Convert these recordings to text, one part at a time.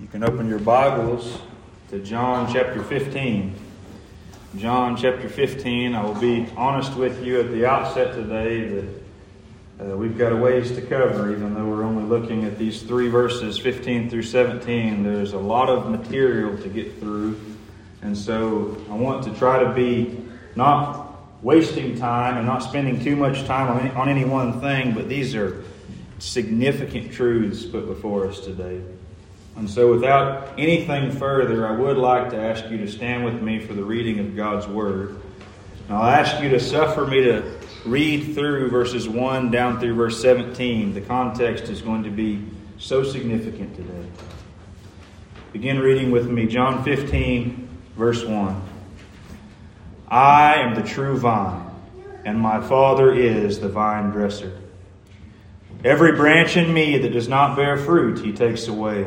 You can open your Bibles to John chapter 15. John chapter 15. I will be honest with you at the outset today that uh, we've got a ways to cover, even though we're only looking at these three verses 15 through 17. There's a lot of material to get through. And so I want to try to be not wasting time and not spending too much time on any, on any one thing, but these are significant truths put before us today. And so, without anything further, I would like to ask you to stand with me for the reading of God's Word. And I'll ask you to suffer me to read through verses 1 down through verse 17. The context is going to be so significant today. Begin reading with me John 15, verse 1. I am the true vine, and my Father is the vine dresser. Every branch in me that does not bear fruit, he takes away.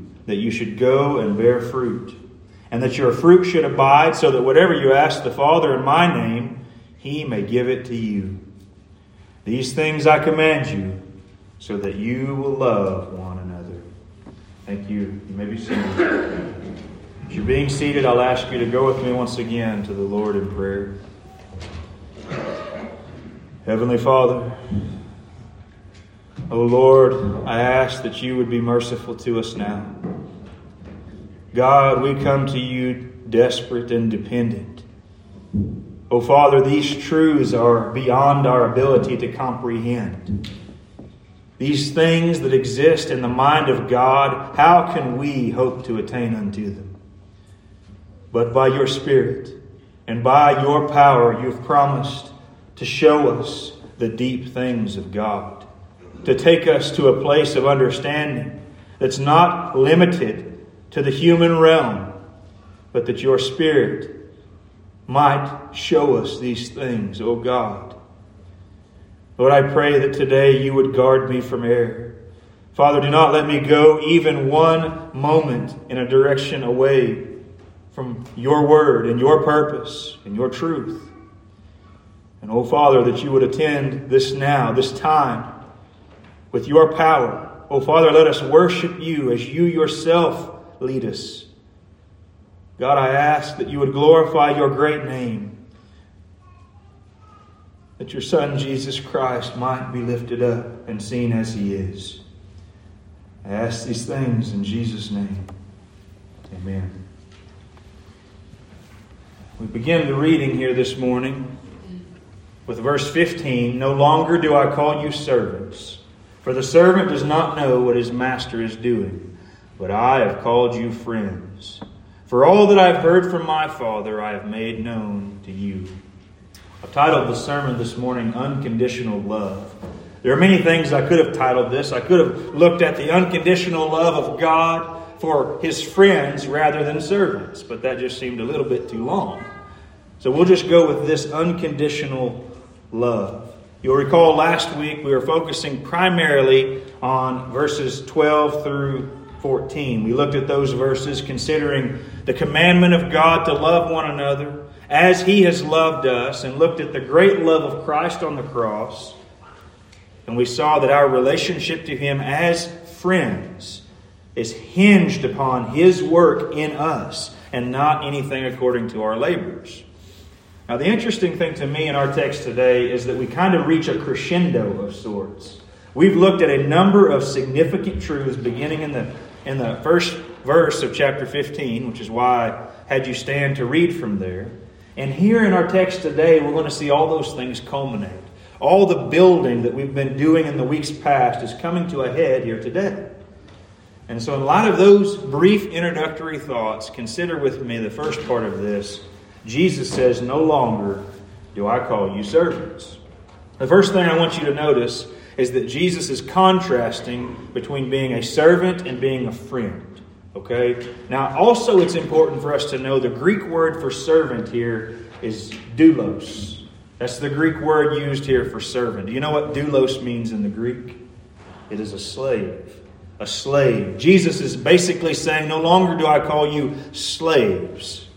that you should go and bear fruit, and that your fruit should abide, so that whatever you ask the Father in my name, he may give it to you. These things I command you, so that you will love one another. Thank you. You may be seated. As you're being seated, I'll ask you to go with me once again to the Lord in prayer. Heavenly Father, O oh Lord, I ask that you would be merciful to us now. God, we come to you desperate and dependent. Oh, Father, these truths are beyond our ability to comprehend. These things that exist in the mind of God, how can we hope to attain unto them? But by your Spirit and by your power, you've promised to show us the deep things of God, to take us to a place of understanding that's not limited to the human realm, but that your Spirit might show us these things, O God. Lord, I pray that today you would guard me from error. Father, do not let me go even one moment in a direction away from your word and your purpose and your truth. And, oh Father, that you would attend this now, this time, with your power. Oh Father, let us worship you as you yourself lead us. God, I ask that you would glorify your great name, that your Son, Jesus Christ, might be lifted up and seen as he is. I ask these things in Jesus' name. Amen. We begin the reading here this morning with verse 15 No longer do I call you servants, for the servant does not know what his master is doing but I have called you friends. For all that I've heard from my Father, I have made known to you. I've titled the sermon this morning, Unconditional Love. There are many things I could have titled this. I could have looked at the unconditional love of God for his friends rather than servants, but that just seemed a little bit too long. So we'll just go with this unconditional love. You'll recall last week we were focusing primarily on verses 12 through 14. We looked at those verses considering the commandment of God to love one another as He has loved us, and looked at the great love of Christ on the cross. And we saw that our relationship to Him as friends is hinged upon His work in us and not anything according to our labors. Now, the interesting thing to me in our text today is that we kind of reach a crescendo of sorts. We've looked at a number of significant truths beginning in the, in the first verse of chapter 15, which is why I had you stand to read from there. And here in our text today, we're going to see all those things culminate. All the building that we've been doing in the weeks past is coming to a head here today. And so, in light of those brief introductory thoughts, consider with me the first part of this. Jesus says, No longer do I call you servants. The first thing I want you to notice is that Jesus is contrasting between being a servant and being a friend. Okay? Now, also, it's important for us to know the Greek word for servant here is doulos. That's the Greek word used here for servant. Do you know what doulos means in the Greek? It is a slave. A slave. Jesus is basically saying, No longer do I call you slaves.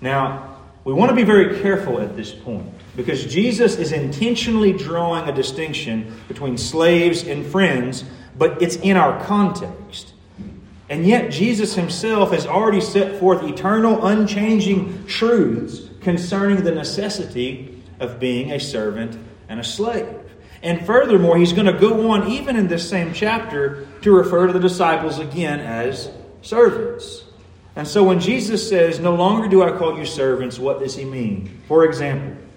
Now, we want to be very careful at this point because Jesus is intentionally drawing a distinction between slaves and friends, but it's in our context. And yet, Jesus himself has already set forth eternal, unchanging truths concerning the necessity of being a servant and a slave. And furthermore, he's going to go on, even in this same chapter, to refer to the disciples again as servants. And so when Jesus says, No longer do I call you servants, what does he mean? For example,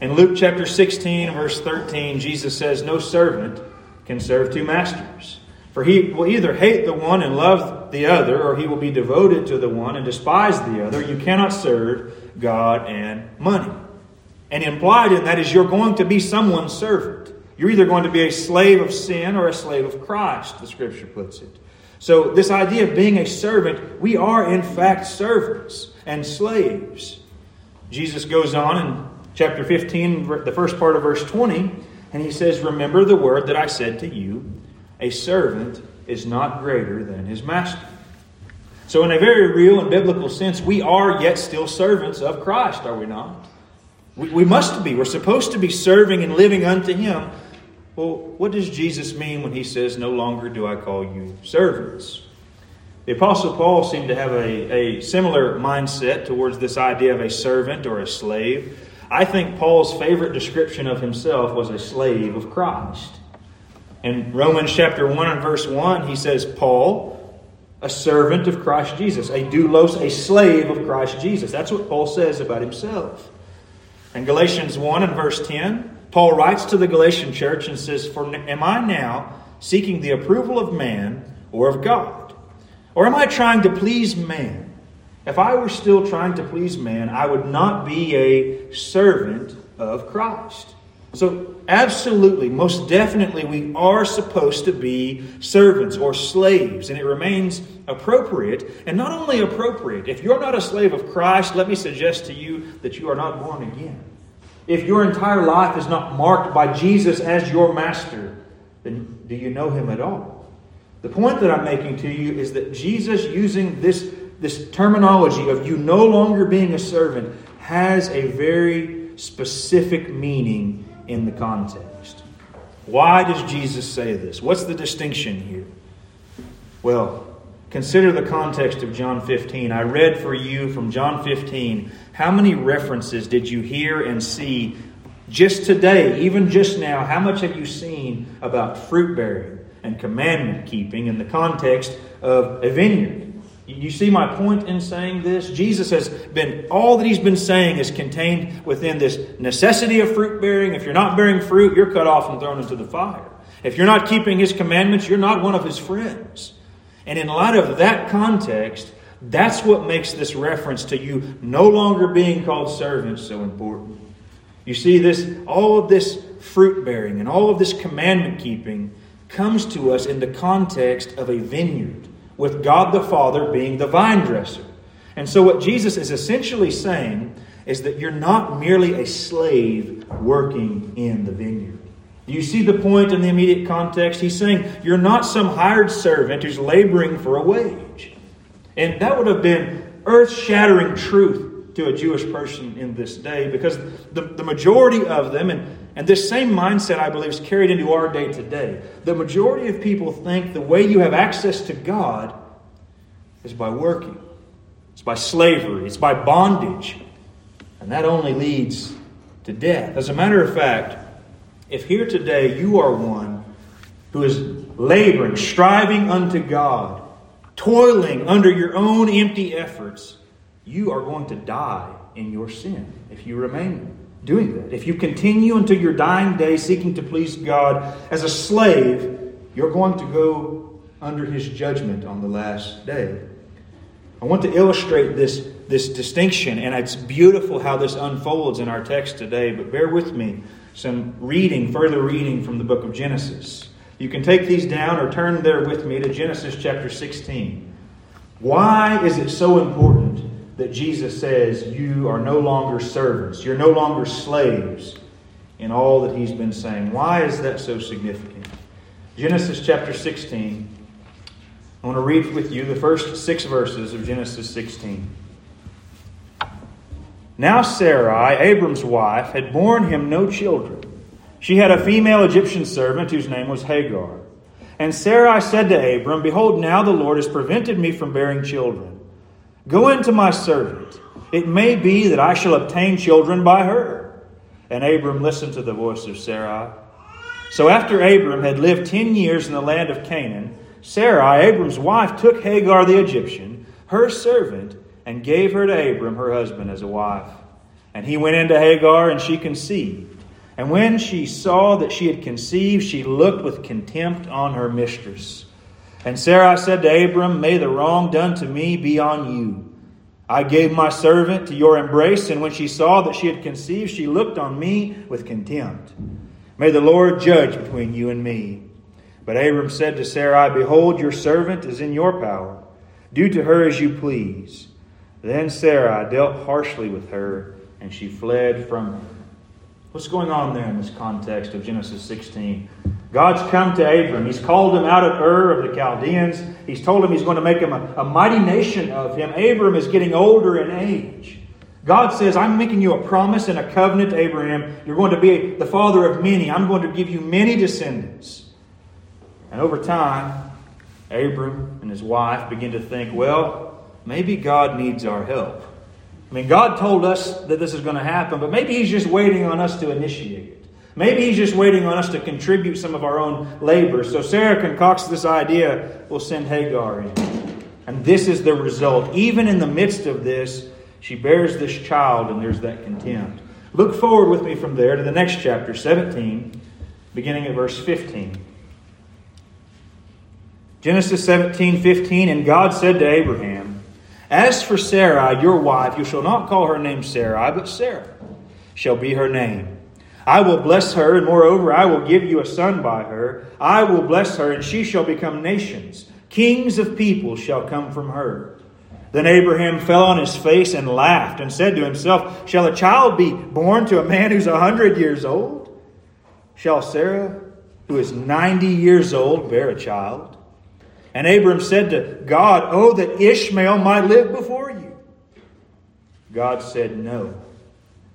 in Luke chapter 16, verse 13, Jesus says, No servant can serve two masters. For he will either hate the one and love the other, or he will be devoted to the one and despise the other. You cannot serve God and money. And implied in that is you're going to be someone's servant. You're either going to be a slave of sin or a slave of Christ, the scripture puts it. So, this idea of being a servant, we are in fact servants and slaves. Jesus goes on in chapter 15, the first part of verse 20, and he says, Remember the word that I said to you a servant is not greater than his master. So, in a very real and biblical sense, we are yet still servants of Christ, are we not? We, we must be. We're supposed to be serving and living unto him. Well, what does Jesus mean when he says, No longer do I call you servants? The Apostle Paul seemed to have a, a similar mindset towards this idea of a servant or a slave. I think Paul's favorite description of himself was a slave of Christ. In Romans chapter 1 and verse 1, he says, Paul, a servant of Christ Jesus, a doulos, a slave of Christ Jesus. That's what Paul says about himself. In Galatians 1 and verse 10, Paul writes to the Galatian church and says, For am I now seeking the approval of man or of God? Or am I trying to please man? If I were still trying to please man, I would not be a servant of Christ. So, absolutely, most definitely, we are supposed to be servants or slaves, and it remains appropriate. And not only appropriate, if you're not a slave of Christ, let me suggest to you that you are not born again. If your entire life is not marked by Jesus as your master, then do you know him at all? The point that I'm making to you is that Jesus, using this, this terminology of you no longer being a servant, has a very specific meaning in the context. Why does Jesus say this? What's the distinction here? Well, consider the context of John 15. I read for you from John 15 how many references did you hear and see just today, even just now? How much have you seen about fruit bearing and commandment keeping in the context of a vineyard? You see my point in saying this? Jesus has been, all that he's been saying is contained within this necessity of fruit bearing. If you're not bearing fruit, you're cut off and thrown into the fire. If you're not keeping his commandments, you're not one of his friends. And in light of that context, That's what makes this reference to you no longer being called servants so important. You see, this all of this fruit bearing and all of this commandment keeping comes to us in the context of a vineyard, with God the Father being the vine dresser. And so, what Jesus is essentially saying is that you're not merely a slave working in the vineyard. You see the point in the immediate context? He's saying you're not some hired servant who's laboring for a wage. And that would have been earth shattering truth to a Jewish person in this day because the, the majority of them, and, and this same mindset, I believe, is carried into our day today. The majority of people think the way you have access to God is by working, it's by slavery, it's by bondage. And that only leads to death. As a matter of fact, if here today you are one who is laboring, striving unto God, toiling under your own empty efforts, you are going to die in your sin if you remain doing that. If you continue until your dying day seeking to please God as a slave, you're going to go under his judgment on the last day. I want to illustrate this, this distinction, and it's beautiful how this unfolds in our text today, but bear with me some reading, further reading from the book of Genesis. You can take these down or turn there with me to Genesis chapter 16. Why is it so important that Jesus says you are no longer servants, you're no longer slaves in all that he's been saying? Why is that so significant? Genesis chapter 16. I want to read with you the first six verses of Genesis 16. Now Sarai, Abram's wife, had borne him no children. She had a female Egyptian servant whose name was Hagar. And Sarai said to Abram, Behold, now the Lord has prevented me from bearing children. Go into my servant. It may be that I shall obtain children by her. And Abram listened to the voice of Sarai. So after Abram had lived ten years in the land of Canaan, Sarai, Abram's wife, took Hagar the Egyptian, her servant, and gave her to Abram, her husband, as a wife. And he went into Hagar, and she conceived. And when she saw that she had conceived, she looked with contempt on her mistress. And Sarai said to Abram, May the wrong done to me be on you. I gave my servant to your embrace, and when she saw that she had conceived, she looked on me with contempt. May the Lord judge between you and me. But Abram said to Sarai, Behold, your servant is in your power. Do to her as you please. Then Sarah dealt harshly with her, and she fled from her. What's going on there in this context of Genesis 16? God's come to Abram. He's called him out of Ur of the Chaldeans. He's told him he's going to make him a, a mighty nation of him. Abram is getting older in age. God says, I'm making you a promise and a covenant Abraham. You're going to be the father of many. I'm going to give you many descendants. And over time, Abram and his wife begin to think, well, maybe God needs our help. I mean, God told us that this is going to happen, but maybe He's just waiting on us to initiate it. Maybe He's just waiting on us to contribute some of our own labor. So Sarah concocts this idea we'll send Hagar in. And this is the result. Even in the midst of this, she bears this child, and there's that contempt. Look forward with me from there to the next chapter, 17, beginning at verse 15. Genesis 17, 15, and God said to Abraham, as for Sarah, your wife, you shall not call her name Sarai, but Sarah shall be her name. I will bless her, and moreover, I will give you a son by her. I will bless her, and she shall become nations. Kings of people shall come from her. Then Abraham fell on his face and laughed, and said to himself, Shall a child be born to a man who's a hundred years old? Shall Sarah, who is ninety years old, bear a child? And Abram said to God, Oh, that Ishmael might live before you. God said, No.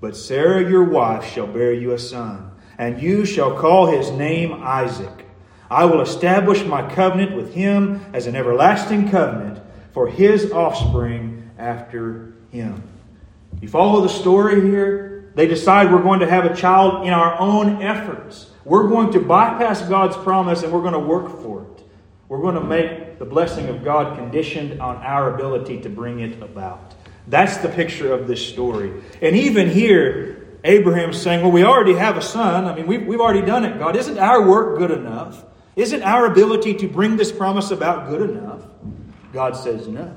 But Sarah your wife shall bear you a son, and you shall call his name Isaac. I will establish my covenant with him as an everlasting covenant for his offspring after him. You follow the story here? They decide we're going to have a child in our own efforts. We're going to bypass God's promise and we're going to work for it. We're going to make the blessing of God conditioned on our ability to bring it about. That's the picture of this story. And even here, Abraham's saying, Well, we already have a son. I mean, we've, we've already done it, God. Isn't our work good enough? Isn't our ability to bring this promise about good enough? God says, No.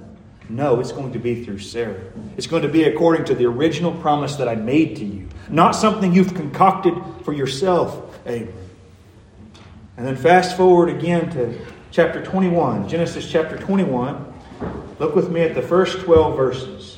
No, it's going to be through Sarah. It's going to be according to the original promise that I made to you, not something you've concocted for yourself, Abram. And then fast forward again to chapter 21, Genesis chapter 21. Look with me at the first 12 verses.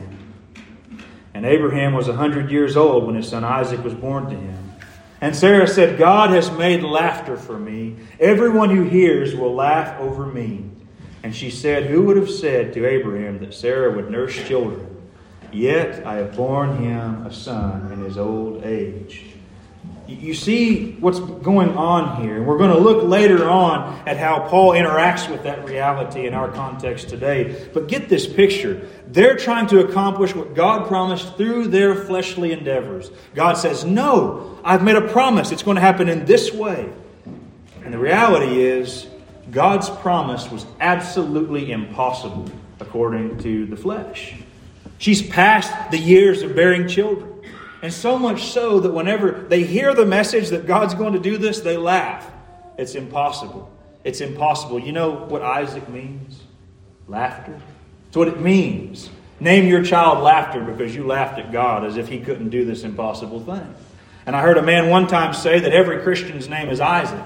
And Abraham was a hundred years old when his son Isaac was born to him. And Sarah said, God has made laughter for me. Everyone who hears will laugh over me. And she said, Who would have said to Abraham that Sarah would nurse children? Yet I have borne him a son in his old age. You see what's going on here. And we're going to look later on at how Paul interacts with that reality in our context today. But get this picture. They're trying to accomplish what God promised through their fleshly endeavors. God says, No, I've made a promise. It's going to happen in this way. And the reality is, God's promise was absolutely impossible according to the flesh. She's past the years of bearing children. And so much so that whenever they hear the message that God's going to do this, they laugh. It's impossible. It's impossible. You know what Isaac means? Laughter. It's what it means. Name your child laughter because you laughed at God as if he couldn't do this impossible thing. And I heard a man one time say that every Christian's name is Isaac.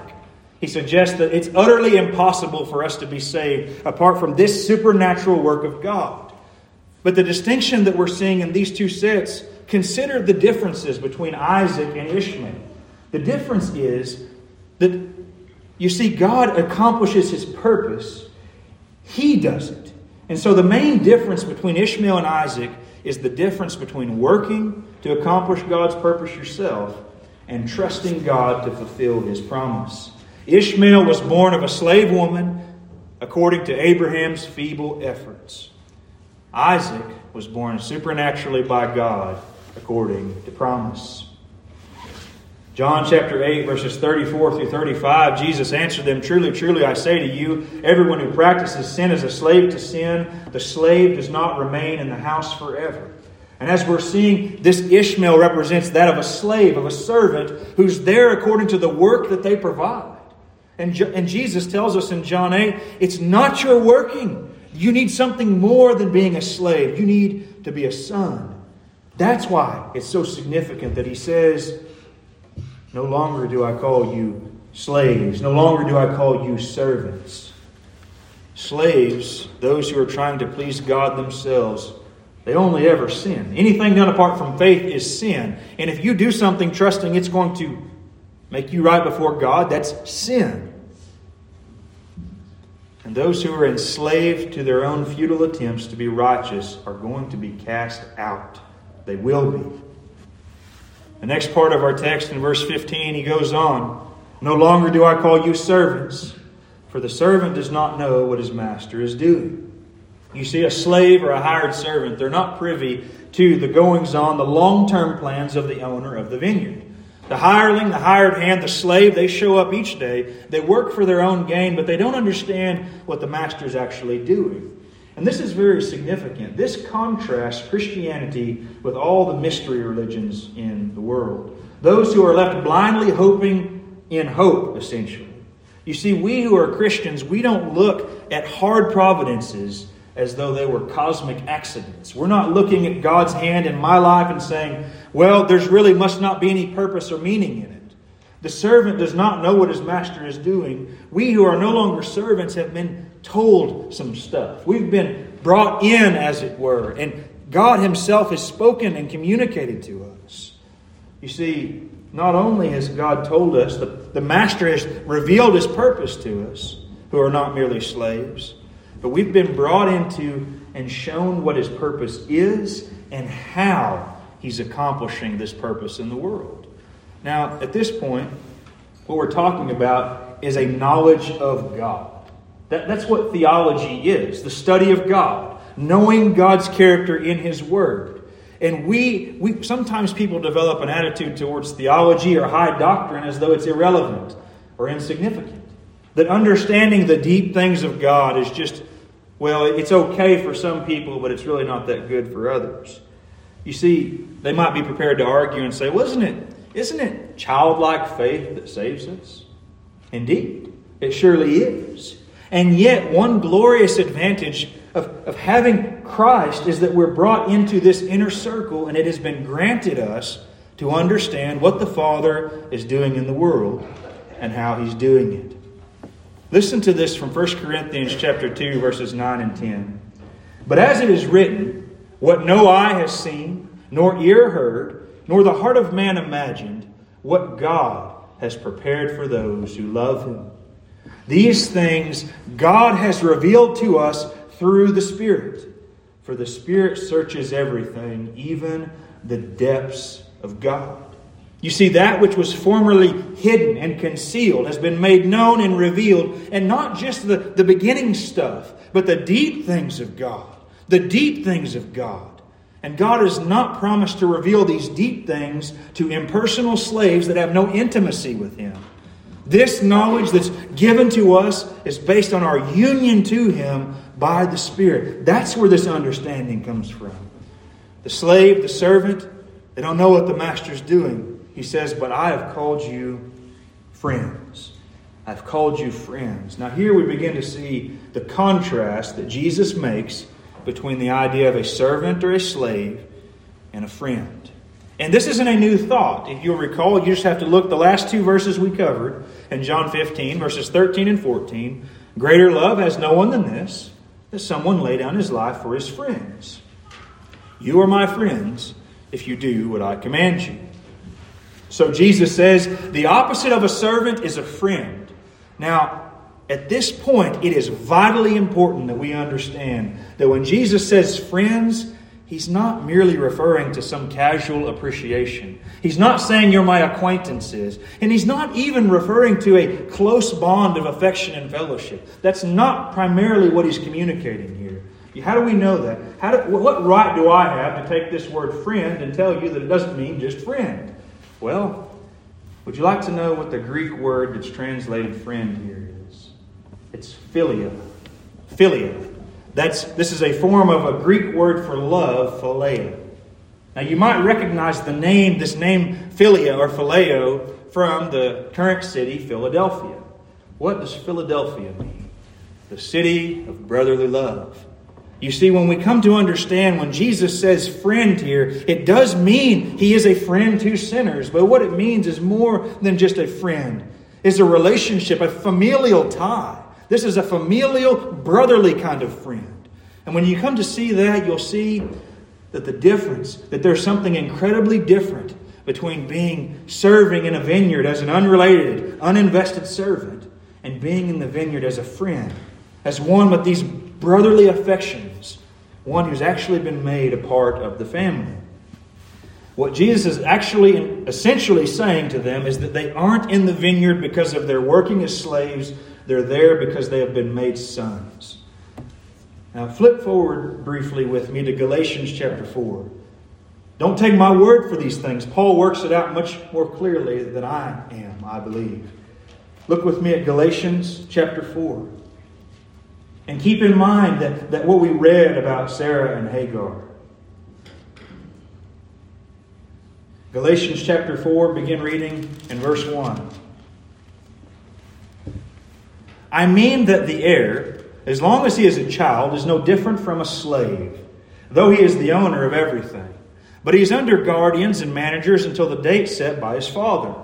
He suggests that it's utterly impossible for us to be saved apart from this supernatural work of God. But the distinction that we're seeing in these two sets, consider the differences between Isaac and Ishmael. The difference is that you see, God accomplishes his purpose, he does it. And so the main difference between Ishmael and Isaac is the difference between working to accomplish God's purpose yourself and trusting God to fulfill his promise. Ishmael was born of a slave woman according to Abraham's feeble efforts. Isaac was born supernaturally by God according to promise. John chapter 8, verses 34 through 35, Jesus answered them Truly, truly, I say to you, everyone who practices sin is a slave to sin. The slave does not remain in the house forever. And as we're seeing, this Ishmael represents that of a slave, of a servant, who's there according to the work that they provide. And, and Jesus tells us in John 8, it's not your working. You need something more than being a slave. You need to be a son. That's why it's so significant that he says, No longer do I call you slaves, no longer do I call you servants. Slaves, those who are trying to please God themselves, they only ever sin. Anything done apart from faith is sin. And if you do something trusting it's going to make you right before God, that's sin. And those who are enslaved to their own futile attempts to be righteous are going to be cast out. They will be. The next part of our text in verse 15, he goes on No longer do I call you servants, for the servant does not know what his master is doing. You see, a slave or a hired servant, they're not privy to the goings on, the long term plans of the owner of the vineyard. The hireling, the hired hand, the slave, they show up each day. They work for their own gain, but they don't understand what the master is actually doing. And this is very significant. This contrasts Christianity with all the mystery religions in the world. Those who are left blindly hoping in hope, essentially. You see, we who are Christians, we don't look at hard providences as though they were cosmic accidents. We're not looking at God's hand in my life and saying, well, there's really must not be any purpose or meaning in it. The servant does not know what his master is doing. We who are no longer servants have been told some stuff. We've been brought in, as it were, and God Himself has spoken and communicated to us. You see, not only has God told us, the, the Master has revealed His purpose to us, who are not merely slaves, but we've been brought into and shown what His purpose is and how He's accomplishing this purpose in the world. Now, at this point, what we're talking about is a knowledge of God. That, that's what theology is the study of God. knowing God's character in His Word. And we, we sometimes people develop an attitude towards theology or high doctrine as though it's irrelevant or insignificant. That understanding the deep things of God is just, well, it's okay for some people, but it's really not that good for others. You see, they might be prepared to argue and say, well, isn't it, isn't it childlike faith that saves us? Indeed, it surely is. And yet, one glorious advantage of, of having Christ is that we're brought into this inner circle and it has been granted us to understand what the Father is doing in the world and how He's doing it. Listen to this from 1 Corinthians chapter 2 verses 9 and 10. But as it is written, what no eye has seen, nor ear heard, nor the heart of man imagined, what God has prepared for those who love him. These things God has revealed to us through the Spirit. For the Spirit searches everything, even the depths of God. You see, that which was formerly hidden and concealed has been made known and revealed, and not just the, the beginning stuff, but the deep things of God. The deep things of God. And God has not promised to reveal these deep things to impersonal slaves that have no intimacy with Him. This knowledge that's given to us is based on our union to Him by the Spirit. That's where this understanding comes from. The slave, the servant, they don't know what the master's doing. He says, But I have called you friends. I've called you friends. Now, here we begin to see the contrast that Jesus makes between the idea of a servant or a slave and a friend. And this isn't a new thought. If you'll recall, you just have to look the last two verses we covered in John 15, verses 13 and 14. Greater love has no one than this, that someone lay down his life for his friends. You are my friends if you do what I command you. So Jesus says the opposite of a servant is a friend. Now, at this point, it is vitally important that we understand that when Jesus says friends, he's not merely referring to some casual appreciation. He's not saying you're my acquaintances. And he's not even referring to a close bond of affection and fellowship. That's not primarily what he's communicating here. How do we know that? How do, what right do I have to take this word friend and tell you that it doesn't mean just friend? Well, would you like to know what the Greek word that's translated friend here is? It's philia. Philia. That's, this is a form of a Greek word for love, philia. Now, you might recognize the name, this name philia or phileo, from the current city, Philadelphia. What does Philadelphia mean? The city of brotherly love. You see, when we come to understand when Jesus says friend here, it does mean he is a friend to sinners. But what it means is more than just a friend, it's a relationship, a familial tie. This is a familial, brotherly kind of friend. And when you come to see that, you'll see that the difference, that there's something incredibly different between being serving in a vineyard as an unrelated, uninvested servant and being in the vineyard as a friend, as one with these brotherly affections, one who's actually been made a part of the family. What Jesus is actually essentially saying to them is that they aren't in the vineyard because of their working as slaves, they're there because they have been made sons. Now, flip forward briefly with me to Galatians chapter 4. Don't take my word for these things. Paul works it out much more clearly than I am, I believe. Look with me at Galatians chapter 4. And keep in mind that, that what we read about Sarah and Hagar. Galatians chapter 4, begin reading in verse 1. I mean that the heir, as long as he is a child, is no different from a slave, though he is the owner of everything. But he is under guardians and managers until the date set by his father.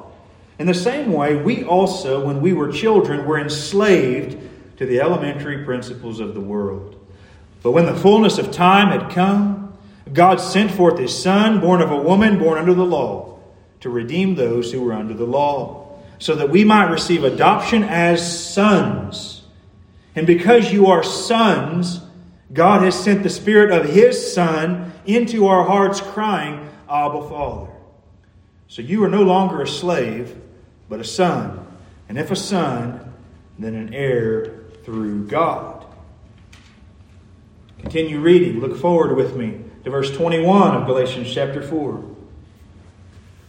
In the same way, we also, when we were children, were enslaved to the elementary principles of the world. But when the fullness of time had come, God sent forth his Son, born of a woman, born under the law, to redeem those who were under the law, so that we might receive adoption as sons. And because you are sons, God has sent the Spirit of his Son into our hearts, crying, Abba, Father. So you are no longer a slave, but a son. And if a son, then an heir through God. Continue reading. Look forward with me to verse 21 of Galatians chapter 4.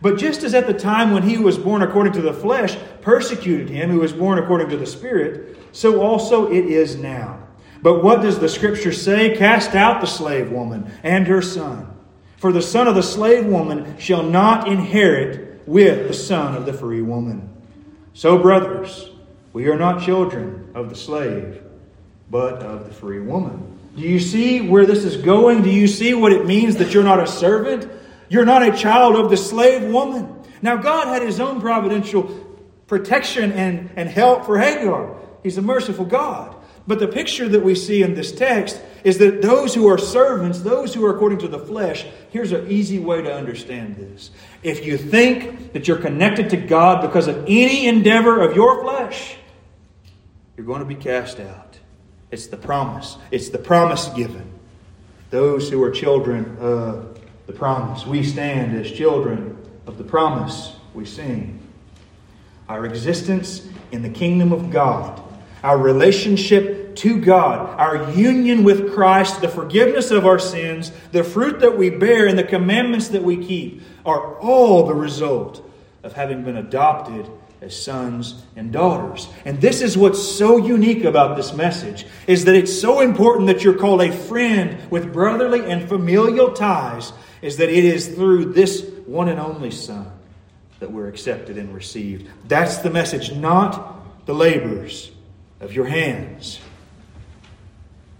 But just as at the time when he was born according to the flesh persecuted him who was born according to the Spirit, so also it is now. But what does the Scripture say? Cast out the slave woman and her son. For the son of the slave woman shall not inherit with the son of the free woman. So, brothers, we are not children of the slave, but of the free woman. Do you see where this is going? Do you see what it means that you're not a servant? You're not a child of the slave woman. Now, God had his own providential protection and, and help for Hagar. He's a merciful God. But the picture that we see in this text is that those who are servants, those who are according to the flesh, here's an easy way to understand this. If you think that you're connected to God because of any endeavor of your flesh, you're going to be cast out. It's the promise, it's the promise given. Those who are children of the promise. We stand as children of the promise we sing. Our existence in the kingdom of God, our relationship to God, our union with Christ, the forgiveness of our sins, the fruit that we bear, and the commandments that we keep are all the result of having been adopted as sons and daughters. And this is what's so unique about this message is that it's so important that you're called a friend with brotherly and familial ties is that it is through this one and only Son that we're accepted and received. That's the message, not the labors of your hands.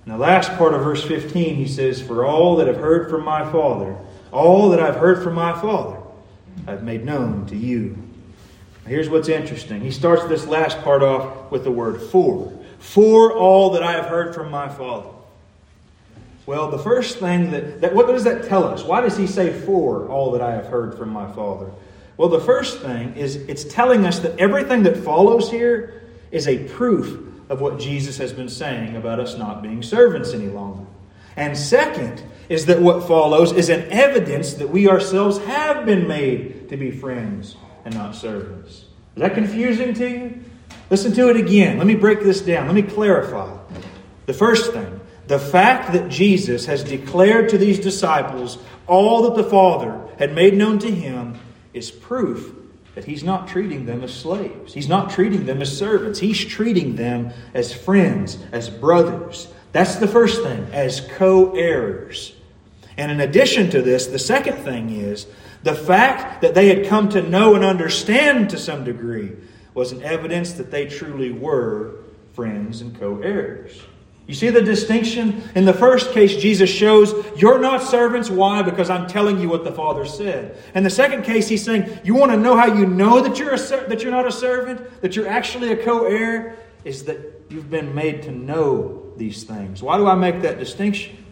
In the last part of verse 15, he says, For all that I've heard from my Father, all that I've heard from my Father, I've made known to you. here's what's interesting. He starts this last part off with the word for. For all that I have heard from my Father. Well, the first thing that, that what does that tell us? Why does he say for all that I have heard from my Father? Well, the first thing is it's telling us that everything that follows here is a proof of what Jesus has been saying about us not being servants any longer. And second is that what follows is an evidence that we ourselves have been made to be friends and not servants. Is that confusing to you? Listen to it again. Let me break this down. Let me clarify. The first thing the fact that Jesus has declared to these disciples all that the Father had made known to him is proof that he's not treating them as slaves. He's not treating them as servants. He's treating them as friends, as brothers. That's the first thing, as co heirs. And in addition to this, the second thing is the fact that they had come to know and understand to some degree was an evidence that they truly were friends and co heirs. You see the distinction? In the first case, Jesus shows you're not servants. Why? Because I'm telling you what the Father said. In the second case, he's saying you want to know how you know that you're a, that you're not a servant, that you're actually a co-heir, is that you've been made to know these things. Why do I make that distinction?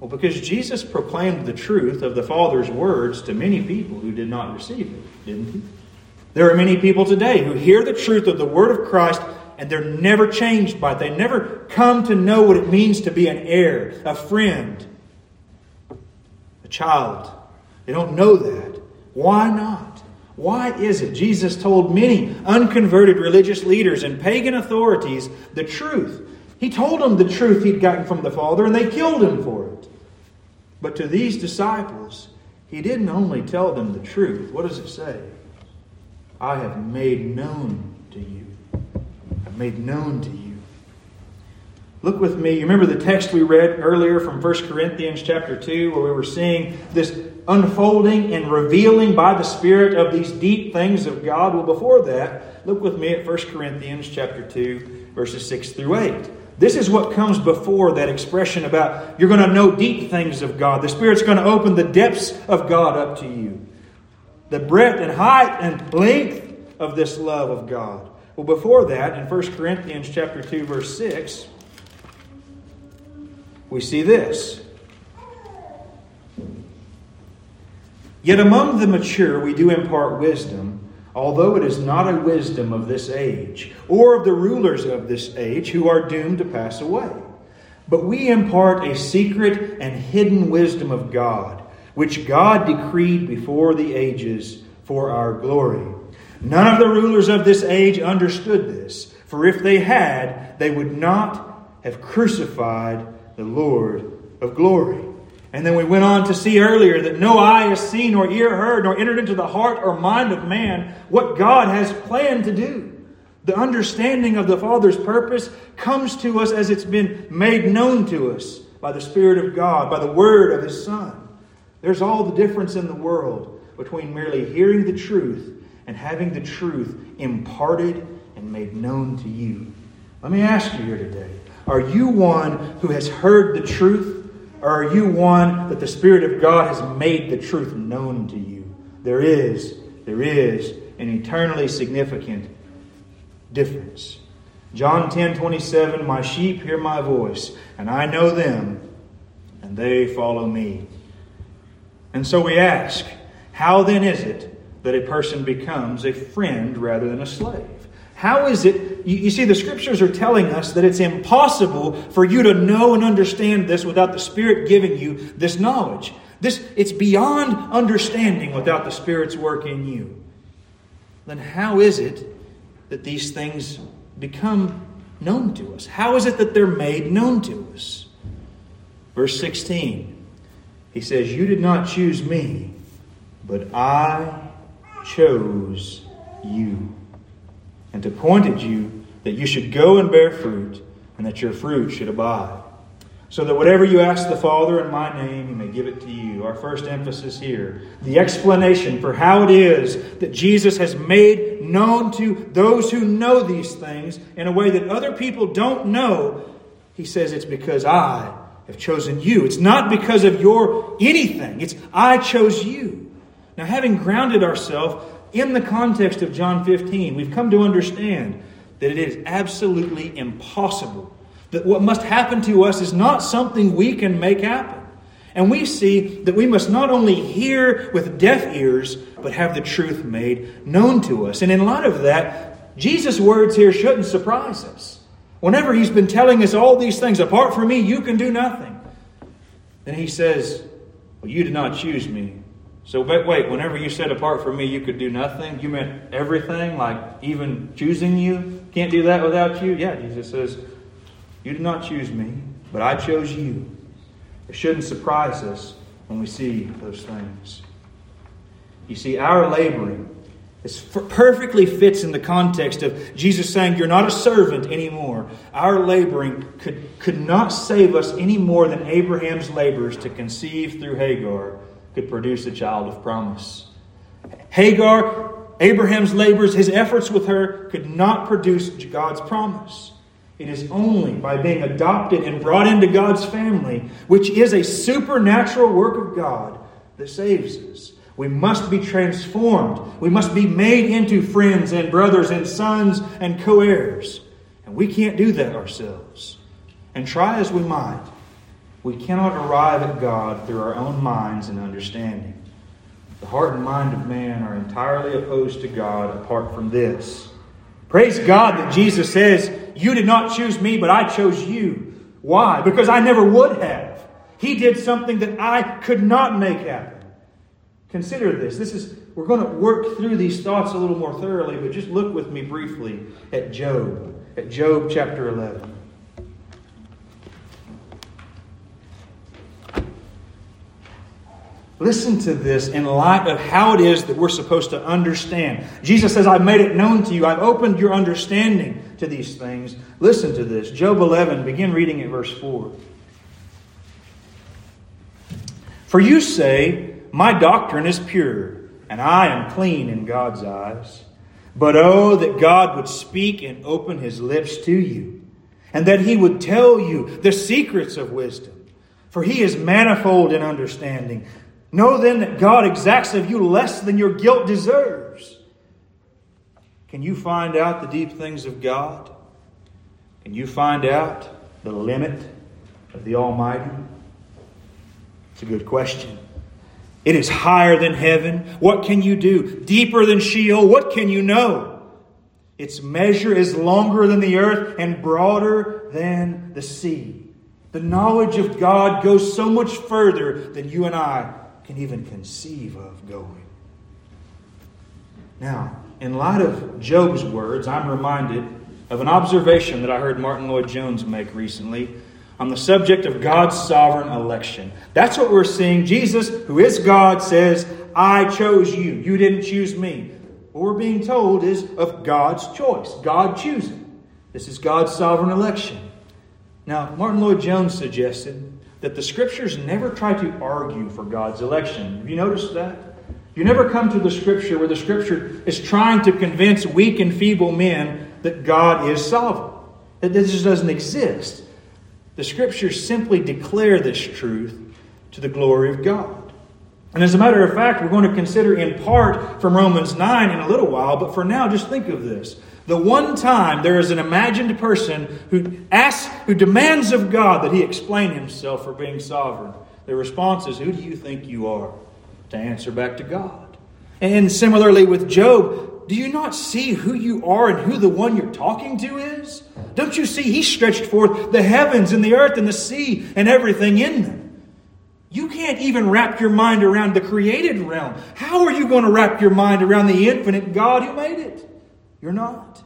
Well, because Jesus proclaimed the truth of the Father's words to many people who did not receive it, didn't he? There are many people today who hear the truth of the Word of Christ and they're never changed by it. They never come to know what it means to be an heir, a friend, a child. They don't know that. Why not? Why is it? Jesus told many unconverted religious leaders and pagan authorities the truth. He told them the truth he'd gotten from the Father, and they killed him for it. But to these disciples, he didn't only tell them the truth. What does it say? I have made known to you made known to you. Look with me. You remember the text we read earlier from 1 Corinthians chapter 2, where we were seeing this unfolding and revealing by the Spirit of these deep things of God? Well, before that, look with me at 1 Corinthians chapter 2, verses 6 through 8. This is what comes before that expression about you're going to know deep things of God. The Spirit's going to open the depths of God up to you. The breadth and height and length of this love of God. Well, before that, in 1 Corinthians chapter 2, verse 6, we see this. Yet among the mature we do impart wisdom, although it is not a wisdom of this age, or of the rulers of this age who are doomed to pass away. But we impart a secret and hidden wisdom of God, which God decreed before the ages for our glory. None of the rulers of this age understood this, for if they had, they would not have crucified the Lord of glory. And then we went on to see earlier that no eye has seen, nor ear heard, nor entered into the heart or mind of man what God has planned to do. The understanding of the Father's purpose comes to us as it's been made known to us by the Spirit of God, by the Word of His Son. There's all the difference in the world between merely hearing the truth and having the truth imparted and made known to you. Let me ask you here today are you one who has heard the truth, or are you one that the Spirit of God has made the truth known to you? There is, there is an eternally significant difference. John 10 27, My sheep hear my voice, and I know them, and they follow me. And so we ask, how then is it that a person becomes a friend rather than a slave? How is it? You, you, see, the scriptures are telling us that it's impossible for you to know and understand this without the Spirit giving you this knowledge. This, it's beyond understanding without the Spirit's work in you. Then how is it that these things become known to us? How is it that they're made known to us? Verse 16, he says, You did not choose me, but I chose you and appointed you that you should go and bear fruit, and that your fruit should abide. So that whatever you ask the Father in my name, he may give it to you. Our first emphasis here the explanation for how it is that Jesus has made known to those who know these things in a way that other people don't know. He says it's because I have chosen you. It's not because of your anything, it's I chose you. Now, having grounded ourselves in the context of John 15, we've come to understand that it is absolutely impossible. That what must happen to us is not something we can make happen. And we see that we must not only hear with deaf ears, but have the truth made known to us. And in light of that, Jesus' words here shouldn't surprise us. Whenever he's been telling us all these things, apart from me, you can do nothing. Then he says, Well, you did not choose me, so, but wait, whenever you said apart from me you could do nothing, you meant everything, like even choosing you? Can't do that without you? Yeah, Jesus says, You did not choose me, but I chose you. It shouldn't surprise us when we see those things. You see, our laboring this perfectly fits in the context of Jesus saying, You're not a servant anymore. Our laboring could, could not save us any more than Abraham's labors to conceive through Hagar could produce a child of promise. Hagar, Abraham's labors, his efforts with her could not produce God's promise. It is only by being adopted and brought into God's family, which is a supernatural work of God, that saves us. We must be transformed. We must be made into friends and brothers and sons and co heirs. And we can't do that ourselves. And try as we might, we cannot arrive at God through our own minds and understanding. The heart and mind of man are entirely opposed to God apart from this. Praise God that Jesus says, You did not choose me, but I chose you. Why? Because I never would have. He did something that I could not make happen. Consider this. This is we're going to work through these thoughts a little more thoroughly, but just look with me briefly at Job, at Job chapter 11. Listen to this in light of how it is that we're supposed to understand. Jesus says, I've made it known to you. I've opened your understanding to these things. Listen to this. Job 11, begin reading at verse 4. For you say, My doctrine is pure, and I am clean in God's eyes. But oh, that God would speak and open his lips to you, and that he would tell you the secrets of wisdom. For he is manifold in understanding. Know then that God exacts of you less than your guilt deserves. Can you find out the deep things of God? Can you find out the limit of the Almighty? It's a good question. It is higher than heaven. What can you do? Deeper than Sheol. What can you know? Its measure is longer than the earth and broader than the sea. The knowledge of God goes so much further than you and I can even conceive of going. Now, in light of Job's words, I'm reminded of an observation that I heard Martyn Lloyd-Jones make recently on the subject of God's sovereign election. That's what we're seeing. Jesus, who is God, says, I chose you. You didn't choose me. What we're being told is of God's choice, God choosing. This is God's sovereign election. Now, Martyn Lloyd-Jones suggested that the scriptures never try to argue for God's election. Have you noticed that? You never come to the scripture where the scripture is trying to convince weak and feeble men that God is sovereign. That this just doesn't exist. The scriptures simply declare this truth to the glory of God. And as a matter of fact, we're going to consider in part from Romans 9 in a little while, but for now, just think of this. The one time there is an imagined person who asks, who demands of God that he explain himself for being sovereign. The response is, Who do you think you are? To answer back to God. And similarly with Job, do you not see who you are and who the one you're talking to is? Don't you see he stretched forth the heavens and the earth and the sea and everything in them? You can't even wrap your mind around the created realm. How are you going to wrap your mind around the infinite God who made it? You're not.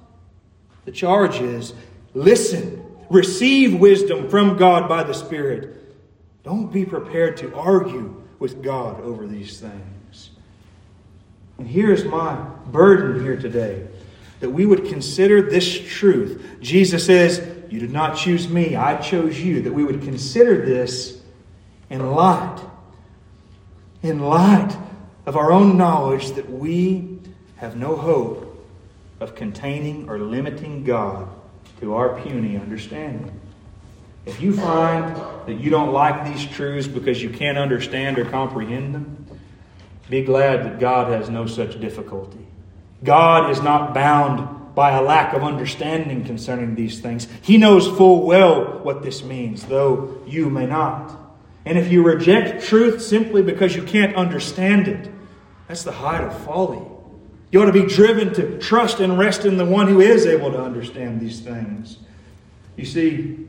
The charge is listen, receive wisdom from God by the Spirit. Don't be prepared to argue with God over these things. And here's my burden here today that we would consider this truth. Jesus says, You did not choose me, I chose you. That we would consider this in light, in light of our own knowledge that we have no hope of containing or limiting God to our puny understanding. If you find that you don't like these truths because you can't understand or comprehend them, be glad that God has no such difficulty. God is not bound by a lack of understanding concerning these things. He knows full well what this means, though you may not. And if you reject truth simply because you can't understand it, that's the height of folly. You ought to be driven to trust and rest in the one who is able to understand these things. You see,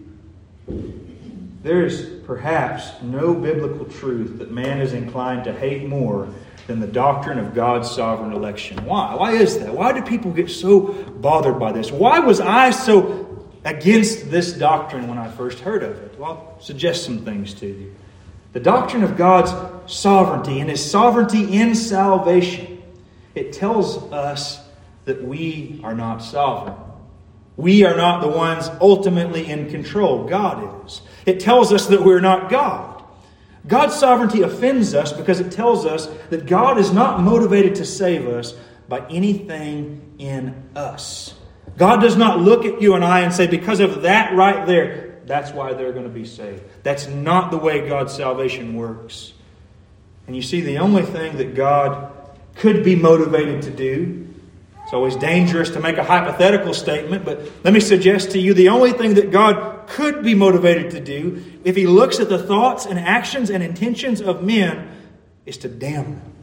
there is perhaps no biblical truth that man is inclined to hate more than the doctrine of God's sovereign election. Why? Why is that? Why do people get so bothered by this? Why was I so against this doctrine when I first heard of it? Well, I'll suggest some things to you. The doctrine of God's sovereignty and His sovereignty in salvation it tells us that we are not sovereign. We are not the ones ultimately in control. God is. It tells us that we're not God. God's sovereignty offends us because it tells us that God is not motivated to save us by anything in us. God does not look at you and I and say, because of that right there, that's why they're going to be saved. That's not the way God's salvation works. And you see, the only thing that God could be motivated to do. It's always dangerous to make a hypothetical statement, but let me suggest to you the only thing that God could be motivated to do if He looks at the thoughts and actions and intentions of men is to damn them.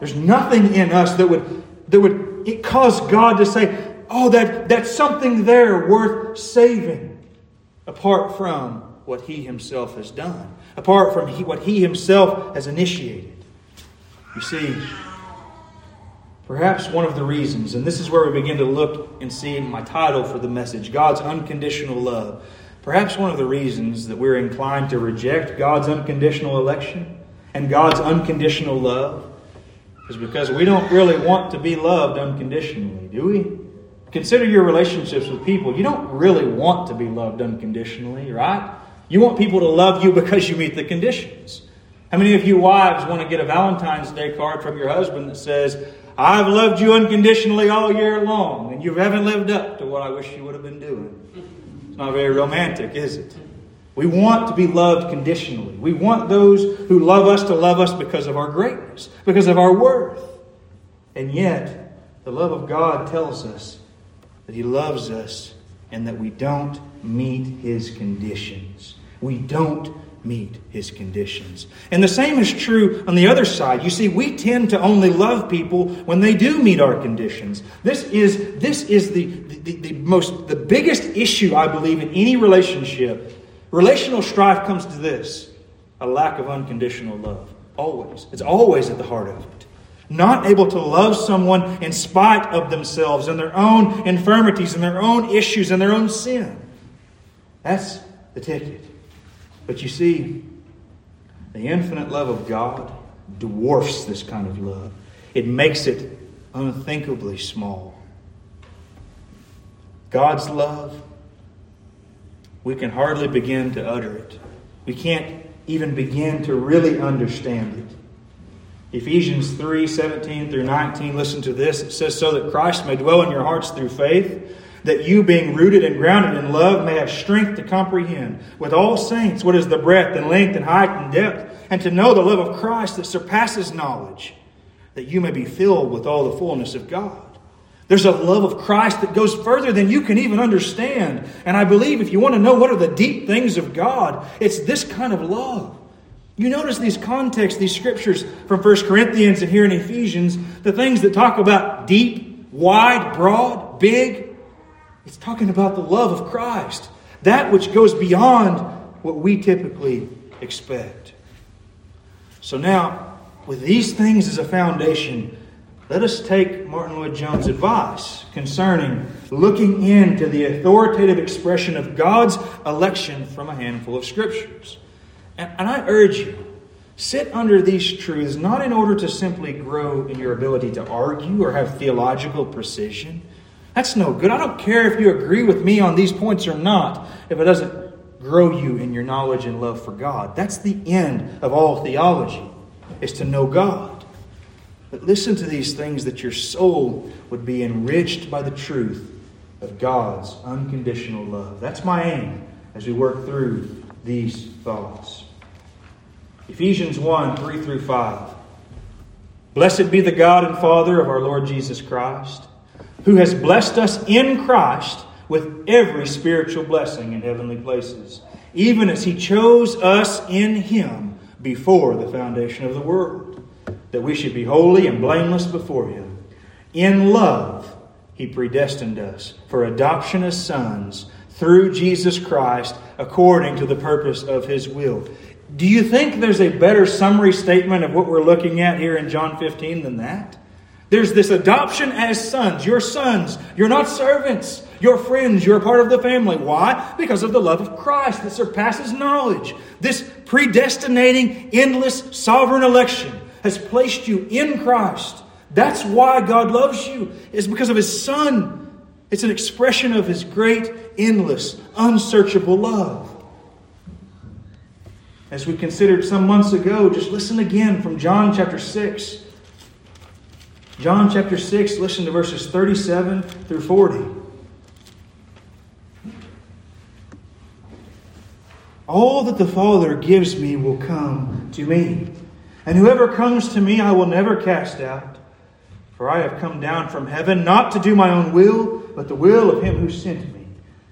There's nothing in us that would, that would cause God to say, oh, that, that's something there worth saving, apart from what He Himself has done, apart from he, what He Himself has initiated. You see, Perhaps one of the reasons, and this is where we begin to look and see my title for the message God's unconditional love. Perhaps one of the reasons that we're inclined to reject God's unconditional election and God's unconditional love is because we don't really want to be loved unconditionally, do we? Consider your relationships with people. You don't really want to be loved unconditionally, right? You want people to love you because you meet the conditions. How many of you wives want to get a Valentine's Day card from your husband that says, I've loved you unconditionally all year long, and you haven't lived up to what I wish you would have been doing? It's not very romantic, is it? We want to be loved conditionally. We want those who love us to love us because of our greatness, because of our worth. And yet, the love of God tells us that He loves us and that we don't meet His conditions. We don't meet His conditions. And the same is true on the other side. You see, we tend to only love people when they do meet our conditions. This is, this is the, the, the most, the biggest issue, I believe, in any relationship. Relational strife comes to this a lack of unconditional love. Always. It's always at the heart of it not able to love someone in spite of themselves and their own infirmities and their own issues and their own sin. That's the ticket. But you see, the infinite love of God dwarfs this kind of love, it makes it unthinkably small. God's love, we can hardly begin to utter it. We can't even begin to really understand it. Ephesians 3 17 through 19, listen to this. It says, So that Christ may dwell in your hearts through faith, that you, being rooted and grounded in love, may have strength to comprehend with all saints what is the breadth and length and height and depth, and to know the love of Christ that surpasses knowledge, that you may be filled with all the fullness of God. There's a love of Christ that goes further than you can even understand. And I believe if you want to know what are the deep things of God, it's this kind of love. You notice these contexts, these scriptures from 1 Corinthians and here in Ephesians, the things that talk about deep, wide, broad, big, it's talking about the love of Christ, that which goes beyond what we typically expect. So now, with these things as a foundation, let us take Martyn Lloyd-Jones' advice concerning looking into the authoritative expression of God's election from a handful of scriptures. And I urge you, sit under these truths not in order to simply grow in your ability to argue or have theological precision. That's no good. I don't care if you agree with me on these points or not, if it doesn't grow you in your knowledge and love for God. That's the end of all theology, is to know God. But listen to these things that your soul would be enriched by the truth of God's unconditional love. That's my aim as we work through these thoughts. Ephesians 1 3 through 5. Blessed be the God and Father of our Lord Jesus Christ, who has blessed us in Christ with every spiritual blessing in heavenly places, even as He chose us in Him before the foundation of the world, that we should be holy and blameless before Him. In love, He predestined us for adoption as sons through Jesus Christ according to the purpose of his will. Do you think there's a better summary statement of what we're looking at here in John 15 than that? There's this adoption as sons. You're sons. You're not servants. You're friends. You're a part of the family. Why? Because of the love of Christ that surpasses knowledge. This predestinating, endless, sovereign election has placed you in Christ. That's why God loves you, is because of His Son. It's an expression of His great, endless, unsearchable love. As we considered some months ago, just listen again from John chapter 6. John chapter 6, listen to verses 37 through 40. All that the Father gives me will come to me, and whoever comes to me I will never cast out. For I have come down from heaven not to do my own will but the will of him who sent me.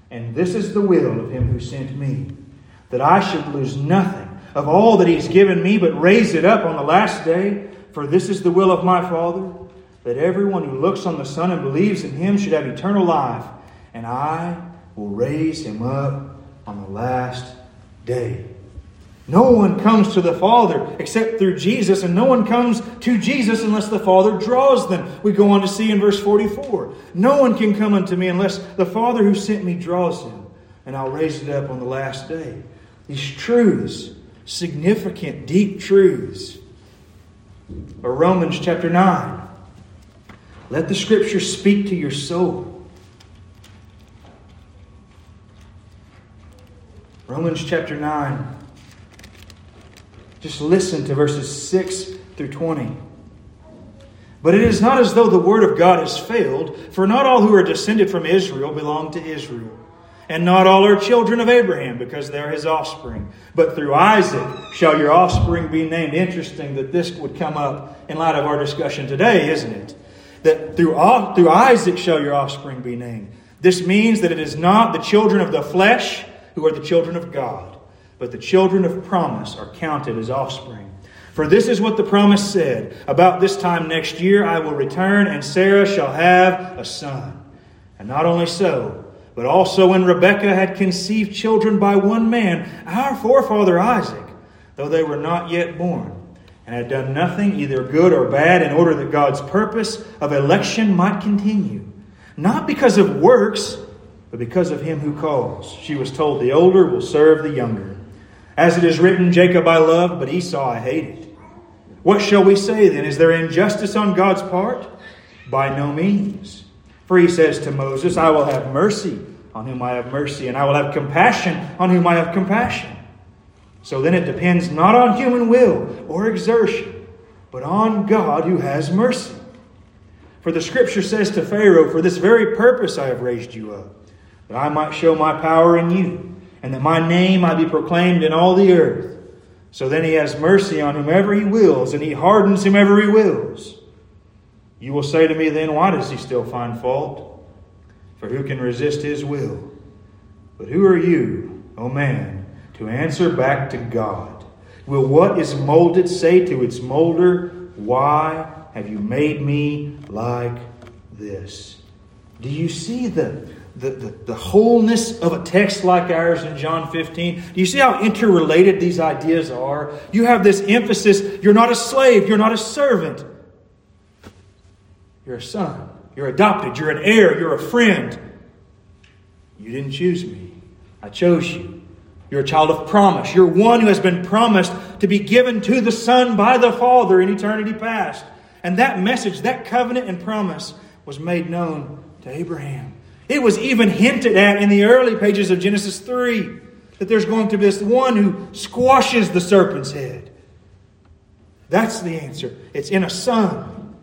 And this is the will of him who sent me, that I should lose nothing of all that he's given me, but raise it up on the last day. For this is the will of my Father, that everyone who looks on the Son and believes in him should have eternal life, and I will raise him up on the last day. No one comes to the Father except through Jesus, and no one comes to Jesus unless the Father draws them. We go on to see in verse 44 No one can come unto me unless the Father who sent me draws him, and I'll raise it up on the last day. These truths significant, deep truths. Or Romans chapter 9. Let the scripture speak to your soul. Romans chapter 9. Just listen to verses 6 through 20. But it is not as though the word of God has failed, for not all who are descended from Israel belong to Israel. And not all are children of Abraham, because they are his offspring. But through Isaac shall your offspring be named. Interesting that this would come up in light of our discussion today, isn't it? That through, through Isaac shall your offspring be named. This means that it is not the children of the flesh who are the children of God, but the children of promise are counted as offspring. For this is what the promise said About this time next year I will return, and Sarah shall have a son. And not only so, but also when Rebekah had conceived children by one man, our forefather Isaac, though they were not yet born, and had done nothing, either good or bad, in order that God's purpose of election might continue. Not because of works, but because of him who calls. She was told, The older will serve the younger. As it is written, Jacob I loved, but Esau I hated. What shall we say then? Is there injustice on God's part? By no means. For he says to Moses, I will have mercy on whom I have mercy, and I will have compassion on whom I have compassion. So then it depends not on human will or exertion, but on God who has mercy. For the scripture says to Pharaoh, For this very purpose I have raised you up, that I might show my power in you, and that my name might be proclaimed in all the earth. So then he has mercy on whomever he wills, and he hardens whomever he wills. You will say to me then, Why does he still find fault? For who can resist his will? But who are you, O man, to answer back to God? Will what is molded say to its molder, Why have you made me like this? Do you see the the, the, the, wholeness of a text like ours in John 15. Do you see how interrelated these ideas are? You have this emphasis you're not a slave, you're not a servant, you're a son, you're adopted, you're an heir, you're a friend. You didn't choose me, I chose you. You're a child of promise. You're one who has been promised to be given to the Son by the Father in eternity past. And that message, that covenant and promise was made known to Abraham. It was even hinted at in the early pages of Genesis 3 that there's going to be this one who squashes the serpent's head. That's the answer. It's in a son.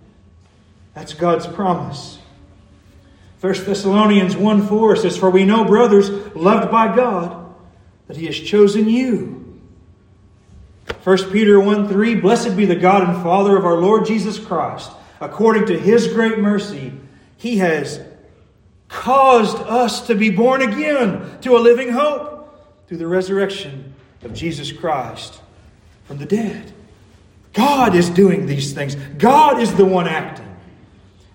That's God's promise. 1 Thessalonians 1 4 says, For we know, brothers, loved by God, that He has chosen you. 1 Peter 1 3 Blessed be the God and Father of our Lord Jesus Christ. According to His great mercy, He has caused us to be born again to a living hope through the resurrection of Jesus Christ from the dead. God is doing these things, God is the one acting.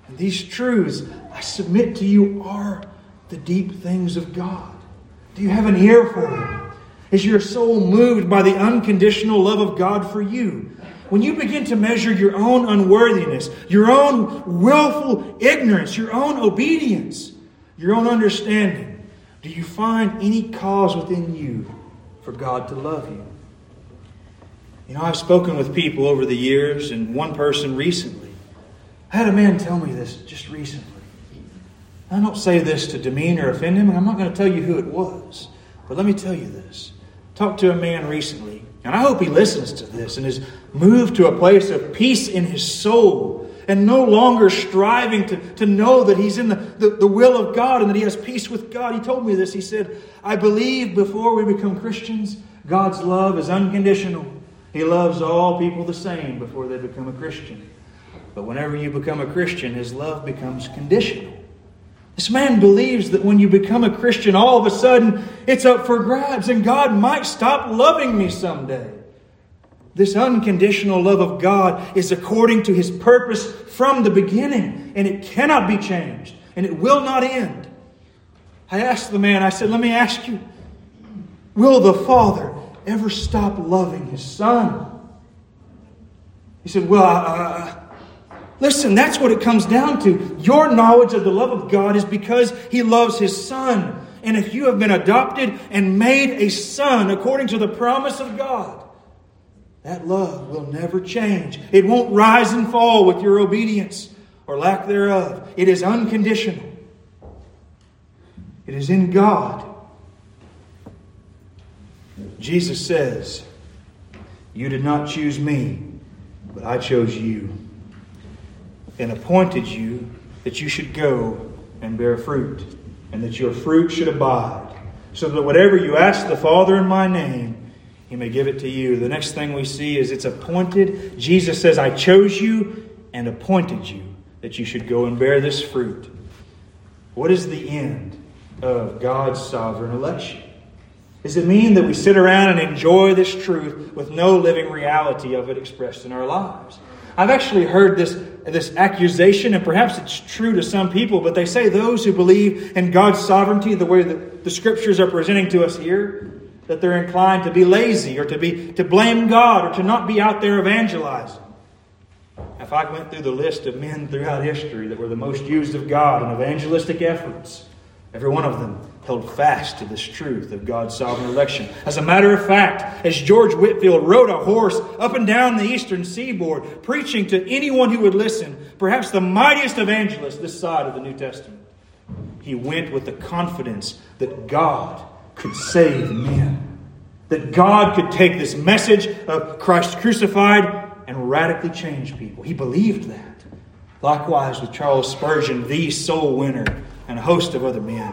And these truths, I submit to you, are the deep things of God. Do you have an ear for them? Is your soul moved by the unconditional love of God for you? When you begin to measure your own unworthiness, your own willful ignorance, your own obedience, your own understanding, do you find any cause within you for God to love you? You know, I've spoken with people over the years, and one person recently. I had a man tell me this just recently. I don't say this to demean or offend him, and I'm not going to tell you who it was. But let me tell you this. Talked to a man recently, and I hope he listens to this and is moved to a place of peace in his soul and no longer striving to, to know that he's in the, the, the, will of God and that he has peace with God. He told me this. He said, I believe before we become Christians, God's love is unconditional. He loves all people the same before they become a Christian. But whenever you become a Christian, his love becomes conditional. This man believes that when you become a Christian, all of a sudden it's up for grabs and God might stop loving me someday. This unconditional love of God is according to his purpose from the beginning, and it cannot be changed, and it will not end. I asked the man, I said, Let me ask you, will the Father ever stop loving his Son? He said, Well, uh, listen, that's what it comes down to. Your knowledge of the love of God is because he loves his Son. And if you have been adopted and made a son according to the promise of God, that love will never change. It won't rise and fall with your obedience or lack thereof. It is unconditional. It is in God. Jesus says, You did not choose me, but I chose you and appointed you that you should go and bear fruit, and that your fruit should abide, so that whatever you ask the Father in my name, he may give it to you. The next thing we see is it's appointed. Jesus says, I chose you and appointed you that you should go and bear this fruit. What is the end of God's sovereign election? Does it mean that we sit around and enjoy this truth with no living reality of it expressed in our lives? I've actually heard this, this accusation, and perhaps it's true to some people, but they say those who believe in God's sovereignty, the way that the scriptures are presenting to us here, that they're inclined to be lazy or to, be, to blame God or to not be out there evangelizing. If I went through the list of men throughout history that were the most used of God in evangelistic efforts, every one of them held fast to this truth of God's sovereign election. As a matter of fact, as George Whitefield rode a horse up and down the eastern seaboard, preaching to anyone who would listen, perhaps the mightiest evangelist this side of the New Testament, he went with the confidence that God could save men. That God could take this message of Christ crucified and radically change people. He believed that. Likewise with Charles Spurgeon, the soul winner, and a host of other men.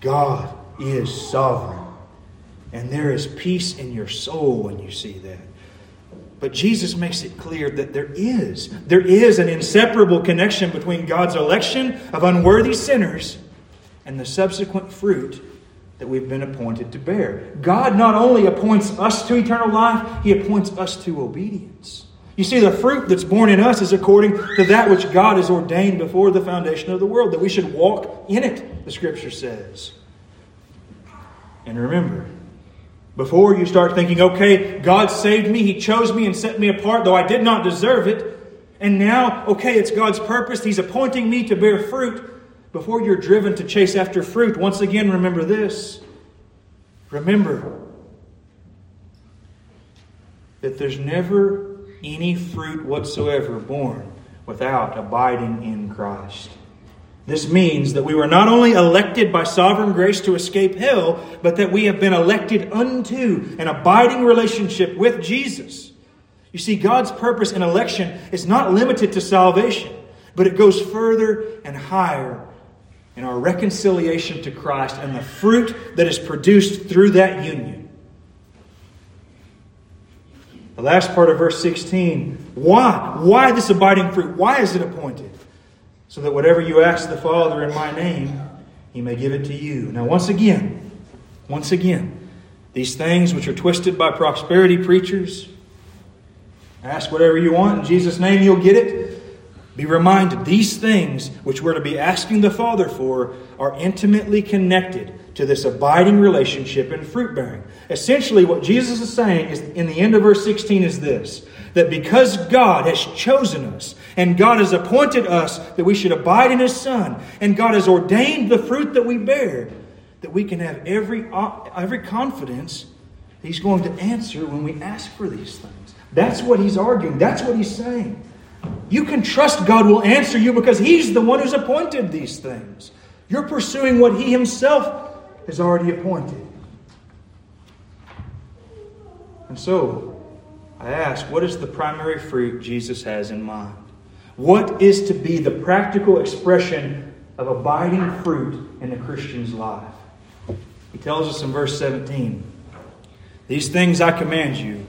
God is sovereign. And there is peace in your soul when you see that. But Jesus makes it clear that there is. There is an inseparable connection between God's election of unworthy sinners and the subsequent fruit that we've been appointed to bear. God not only appoints us to eternal life, He appoints us to obedience. You see, the fruit that's born in us is according to that which God has ordained before the foundation of the world, that we should walk in it, the Scripture says. And remember, before you start thinking, okay, God saved me, He chose me and set me apart, though I did not deserve it, and now, okay, it's God's purpose, He's appointing me to bear fruit. Before you're driven to chase after fruit, once again, remember this. Remember that there's never any fruit whatsoever born without abiding in Christ. This means that we were not only elected by sovereign grace to escape hell, but that we have been elected unto an abiding relationship with Jesus. You see, God's purpose in election is not limited to salvation, but it goes further and higher in our reconciliation to Christ and the fruit that is produced through that union. The last part of verse 16 why? Why this abiding fruit? Why is it appointed? So that whatever you ask the Father in my name, he may give it to you. Now, once again, once again, these things which are twisted by prosperity preachers, ask whatever you want in Jesus' name, you'll get it. Be reminded, these things which we're to be asking the Father for are intimately connected to this abiding relationship and fruit bearing. Essentially, what Jesus is saying is in the end of verse 16 is this that because God has chosen us and God has appointed us that we should abide in His Son, and God has ordained the fruit that we bear, that we can have every, uh, every confidence He's going to answer when we ask for these things. That's what He's arguing, that's what He's saying. You can trust God will answer you because He's the one who's appointed these things. You're pursuing what He Himself has already appointed. And so, I ask, what is the primary fruit Jesus has in mind? What is to be the practical expression of abiding fruit in the Christian's life? He tells us in verse 17 These things I command you,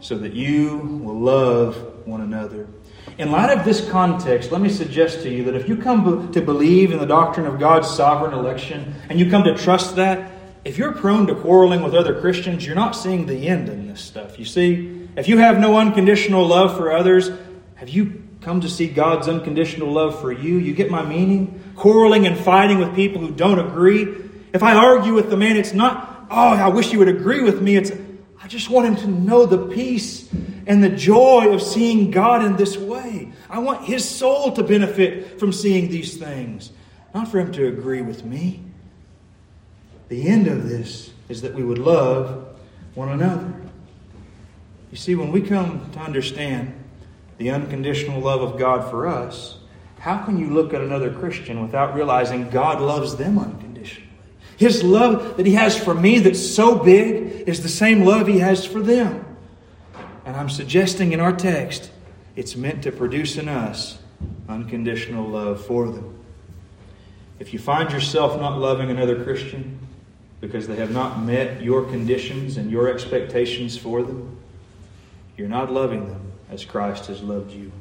so that you will love one another. In light of this context, let me suggest to you that if you come to believe in the doctrine of God's sovereign election and you come to trust that, if you're prone to quarreling with other Christians, you're not seeing the end in this stuff. You see, if you have no unconditional love for others, have you come to see God's unconditional love for you? You get my meaning? Quarreling and fighting with people who don't agree. If I argue with the man, it's not, oh, I wish you would agree with me. It's, I just want him to know the peace and the joy of seeing God in this way. I want his soul to benefit from seeing these things, not for him to agree with me. The end of this is that we would love one another. You see, when we come to understand the unconditional love of God for us, how can you look at another Christian without realizing God loves them unconditionally? His love that He has for me that's so big is the same love He has for them. And I'm suggesting in our text, it's meant to produce in us unconditional love for them. If you find yourself not loving another Christian because they have not met your conditions and your expectations for them, you're not loving them as Christ has loved you.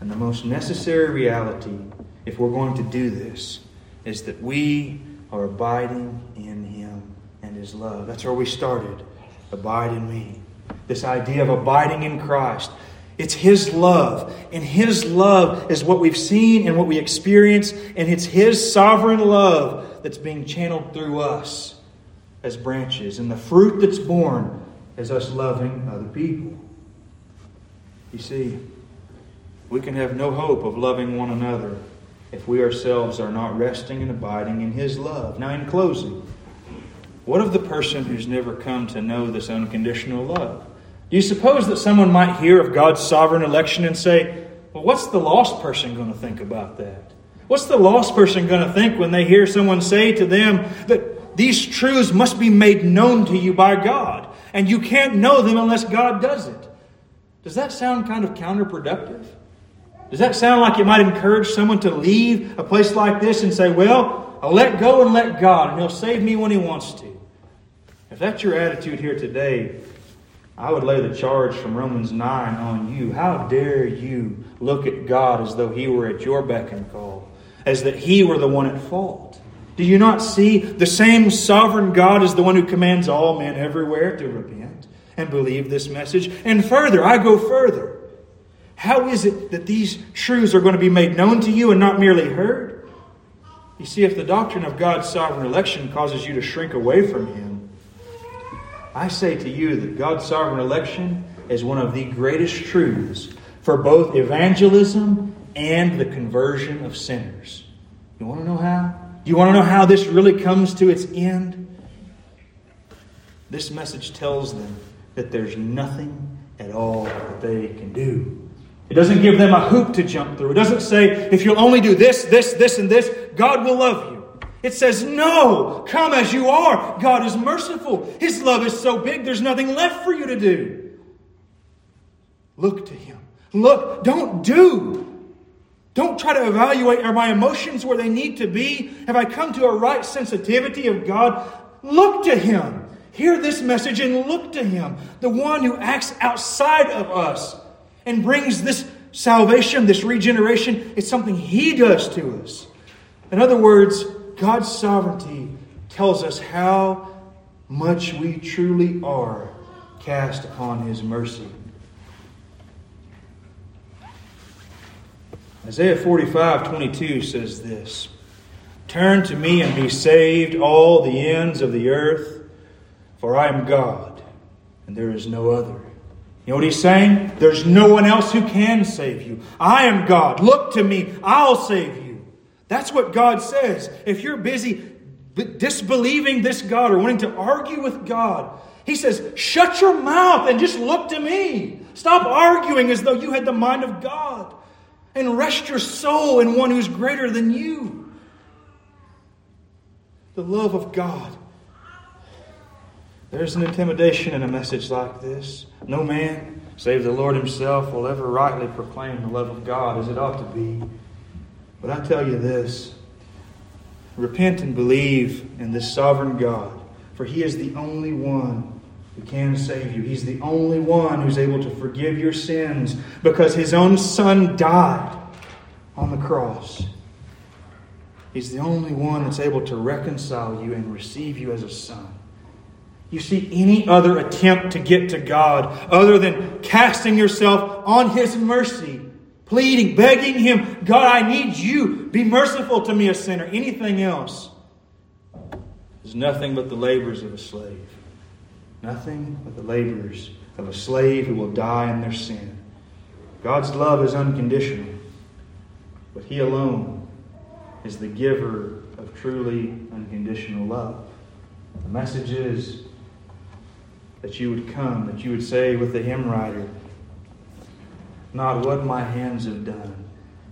And the most necessary reality, if we're going to do this, is that we are abiding in Him and His love. That's where we started. Abide in me. This idea of abiding in Christ. It's His love. And His love is what we've seen and what we experience. And it's His sovereign love that's being channeled through us as branches. And the fruit that's born is us loving other people. You see, we can have no hope of loving one another if we ourselves are not resting and abiding in His love. Now, in closing, what of the person who's never come to know this unconditional love? Do you suppose that someone might hear of God's sovereign election and say, well, what's the lost person going to think about that? What's the lost person going to think when they hear someone say to them that these truths must be made known to you by God, and you can't know them unless God does it? Does that sound kind of counterproductive? Does that sound like it might encourage someone to leave a place like this and say, Well, I'll let go and let God, and He'll save me when He wants to? If that's your attitude here today, I would lay the charge from Romans 9 on you. How dare you look at God as though He were at your beck and call, as that He were the one at fault? Do you not see the same sovereign God is the one who commands all men everywhere to repent and believe this message? And further, I go further. How is it that these truths are going to be made known to you and not merely heard? You see, if the doctrine of God's sovereign election causes you to shrink away from Him, I say to you that God's sovereign election is one of the greatest truths for both evangelism and the conversion of sinners. You want to know how? Do you want to know how this really comes to its end? This message tells them that there's nothing at all that they can do. It doesn't give them a hoop to jump through. It doesn't say, if you'll only do this, this, this, and this, God will love you. It says, No, come as you are. God is merciful. His love is so big, there's nothing left for you to do. Look to Him. Look, don't do. Don't try to evaluate are my emotions where they need to be? Have I come to a right sensitivity of God? Look to Him. Hear this message and look to Him, the one who acts outside of us and brings this salvation, this regeneration. It's something He does to us. In other words, God's sovereignty tells us how much we truly are cast upon His mercy. Isaiah 45 22 says this Turn to me and be saved, all the ends of the earth, for I am God, and there is no other. You know what he's saying? There's no one else who can save you. I am God. Look to me. I'll save you. That's what God says. If you're busy disbelieving this God or wanting to argue with God, He says, shut your mouth and just look to me. Stop arguing as though you had the mind of God and rest your soul in one who's greater than you. The love of God. There's an intimidation in a message like this. No man, save the Lord Himself, will ever rightly proclaim the love of God as it ought to be. But I tell you this repent and believe in this sovereign God, for He is the only one who can save you. He's the only one who's able to forgive your sins because His own Son died on the cross. He's the only one that's able to reconcile you and receive you as a son. You see, any other attempt to get to God other than casting yourself on His mercy pleading, begging Him, God, I need you. Be merciful to me, a sinner. Anything else is nothing but the labors of a slave. Nothing but the labors of a slave who will die in their sin. God's love is unconditional, but He alone is the giver of truly unconditional love. The message is that you would come, that you would say with the hymn writer, Not what my hands have done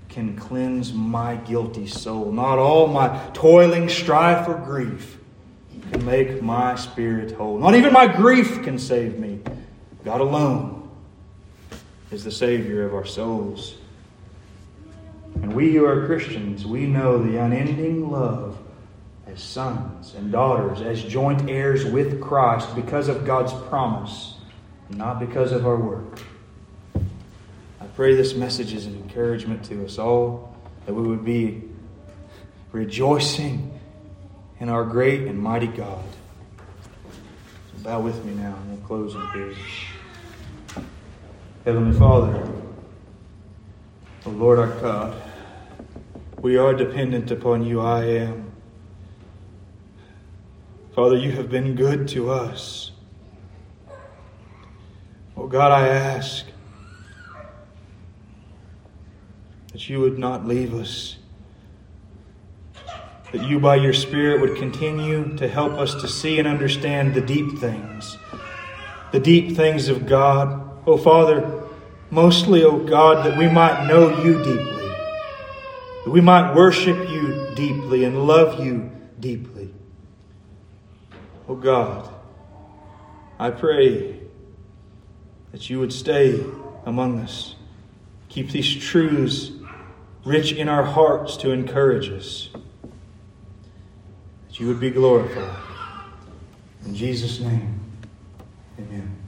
can cleanse my guilty soul, not all my toiling strife or grief can make my spirit whole. Not even my grief can save me. God alone is the Savior of our souls. And we who are Christians, we know the unending love as sons and daughters, as joint heirs with Christ because of God's promise, not because of our work. I pray this message is an encouragement to us all, that we would be rejoicing in our great and mighty God. Bow with me now, and we'll close in prayer. Heavenly Father, O Lord our God, we are dependent upon you. I am. Father, you have been good to us. Oh God, I ask that you would not leave us, that you, by your Spirit, would continue to help us to see and understand the deep things, the deep things of God. Oh Father, mostly, oh God, that we might know you deeply, that we might worship you deeply and love you deeply. Oh God, I pray that you would stay among us. Keep these truths rich in our hearts to encourage us. That you would be glorified. In Jesus' name, amen.